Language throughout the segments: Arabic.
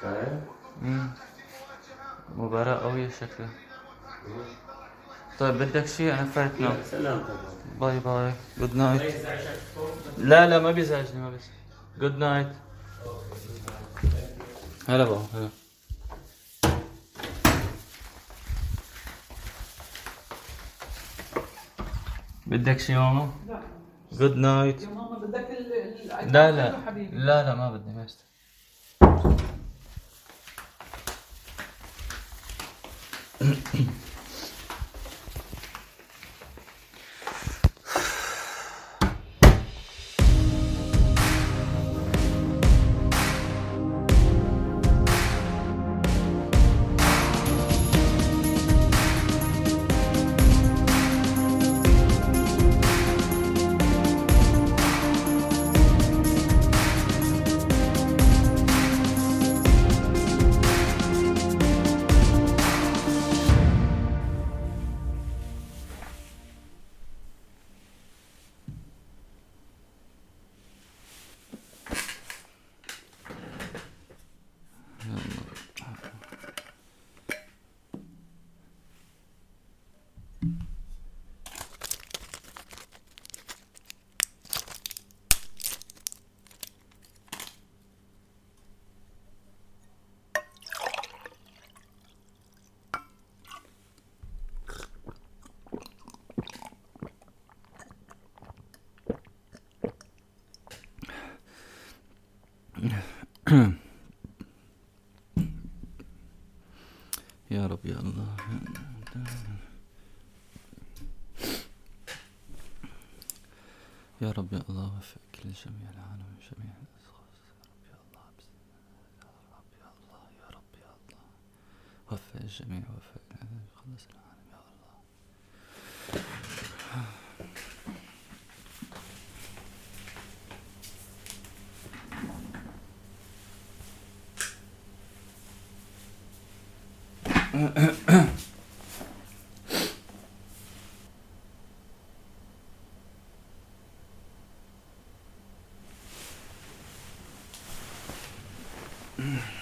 فاهم؟ مباراة قوية شكلها. طيب بدك شيء؟ أنا فايت نوم سلامتك bye bye. Good night لا لا ما بيزعجني ما بيزعجني. good night هلا بابا هلا. بدك شي ماما؟ لا. Good night يا ماما بدك ال لا لا. حبيبي لا لا ما بدي ما وفق كل جميع العالم جميع الأشخاص. يا رب يا الله يا رب يا الله يا رب يا الله. وفق الجميع وفق خلص العالم. Mm.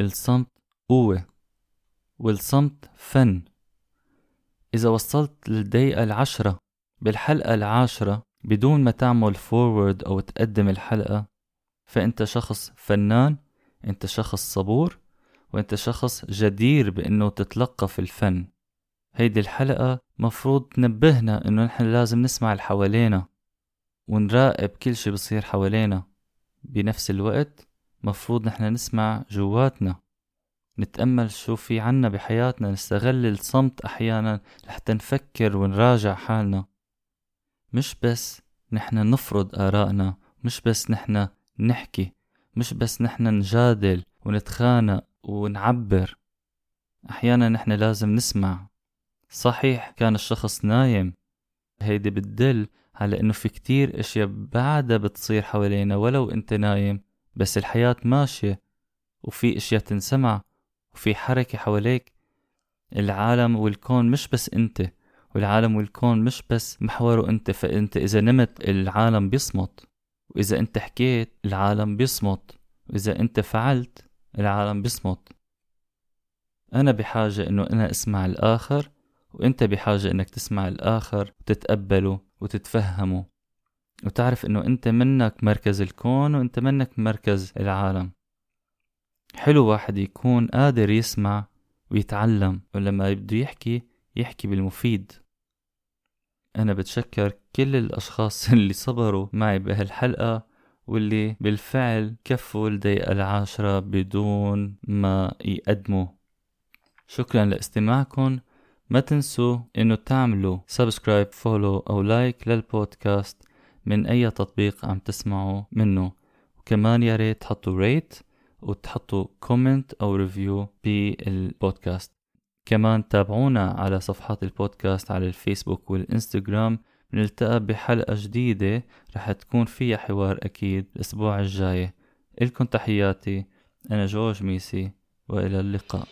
الصمت قوة والصمت فن. إذا وصلت للدقيقة العشرة بالحلقة العاشرة بدون ما تعمل فورورد أو تقدم الحلقة فأنت شخص فنان أنت شخص صبور وأنت شخص جدير بأنه تتلقى في الفن. هيدي الحلقة مفروض تنبهنا إنه نحن لازم نسمع اللي حوالينا ونراقب كل شي بصير حوالينا. بنفس الوقت مفروض نحن نسمع جواتنا. نتأمل شو في عنا بحياتنا نستغل الصمت أحيانا لحتى نفكر ونراجع حالنا. مش بس نحن نفرض آرائنا مش بس نحن نحكي مش بس نحن نجادل ونتخانق ونعبر. أحيانا نحن لازم نسمع. صحيح كان الشخص نايم. هيدي بتدل على إنه في كتير أشياء بعدها بتصير حوالينا ولو أنت نايم بس الحياة ماشية وفي أشياء تنسمع وفي حركة حواليك. العالم والكون مش بس أنت والعالم والكون مش بس محوره أنت. فأنت إذا نمت العالم بيصمت وإذا أنت حكيت العالم بيصمت وإذا أنت فعلت العالم بيصمت. أنا بحاجة إنه أنا أسمع الآخر وأنت بحاجة إنك تسمع الآخر وتتقبله وتتفهمه. وتعرف إنه أنت منك مركز الكون وأنت منك مركز العالم. حلو واحد يكون قادر يسمع ويتعلم ولما بده يحكي يحكي بالمفيد. أنا بتشكر كل الأشخاص اللي صبروا معي بهالحلقة واللي بالفعل كفوا الدقيقة العاشرة بدون ما يقدموا. شكرا لاستماعكم. ما تنسوا إنه تعملوا subscribe، follow أو like للبودكاست. من أي تطبيق عم تسمعوا منه. وكمان يا ريت تحطوا rate وتحطوا comment أو review بال podcast. كمان تابعونا على صفحات البودكاست على الفيسبوك والإنستغرام. نلتقى بحلقة جديدة رح تكون فيها حوار أكيد الأسبوع الجاي. إلكم تحياتي. أنا جورج ميسي. وإلى اللقاء.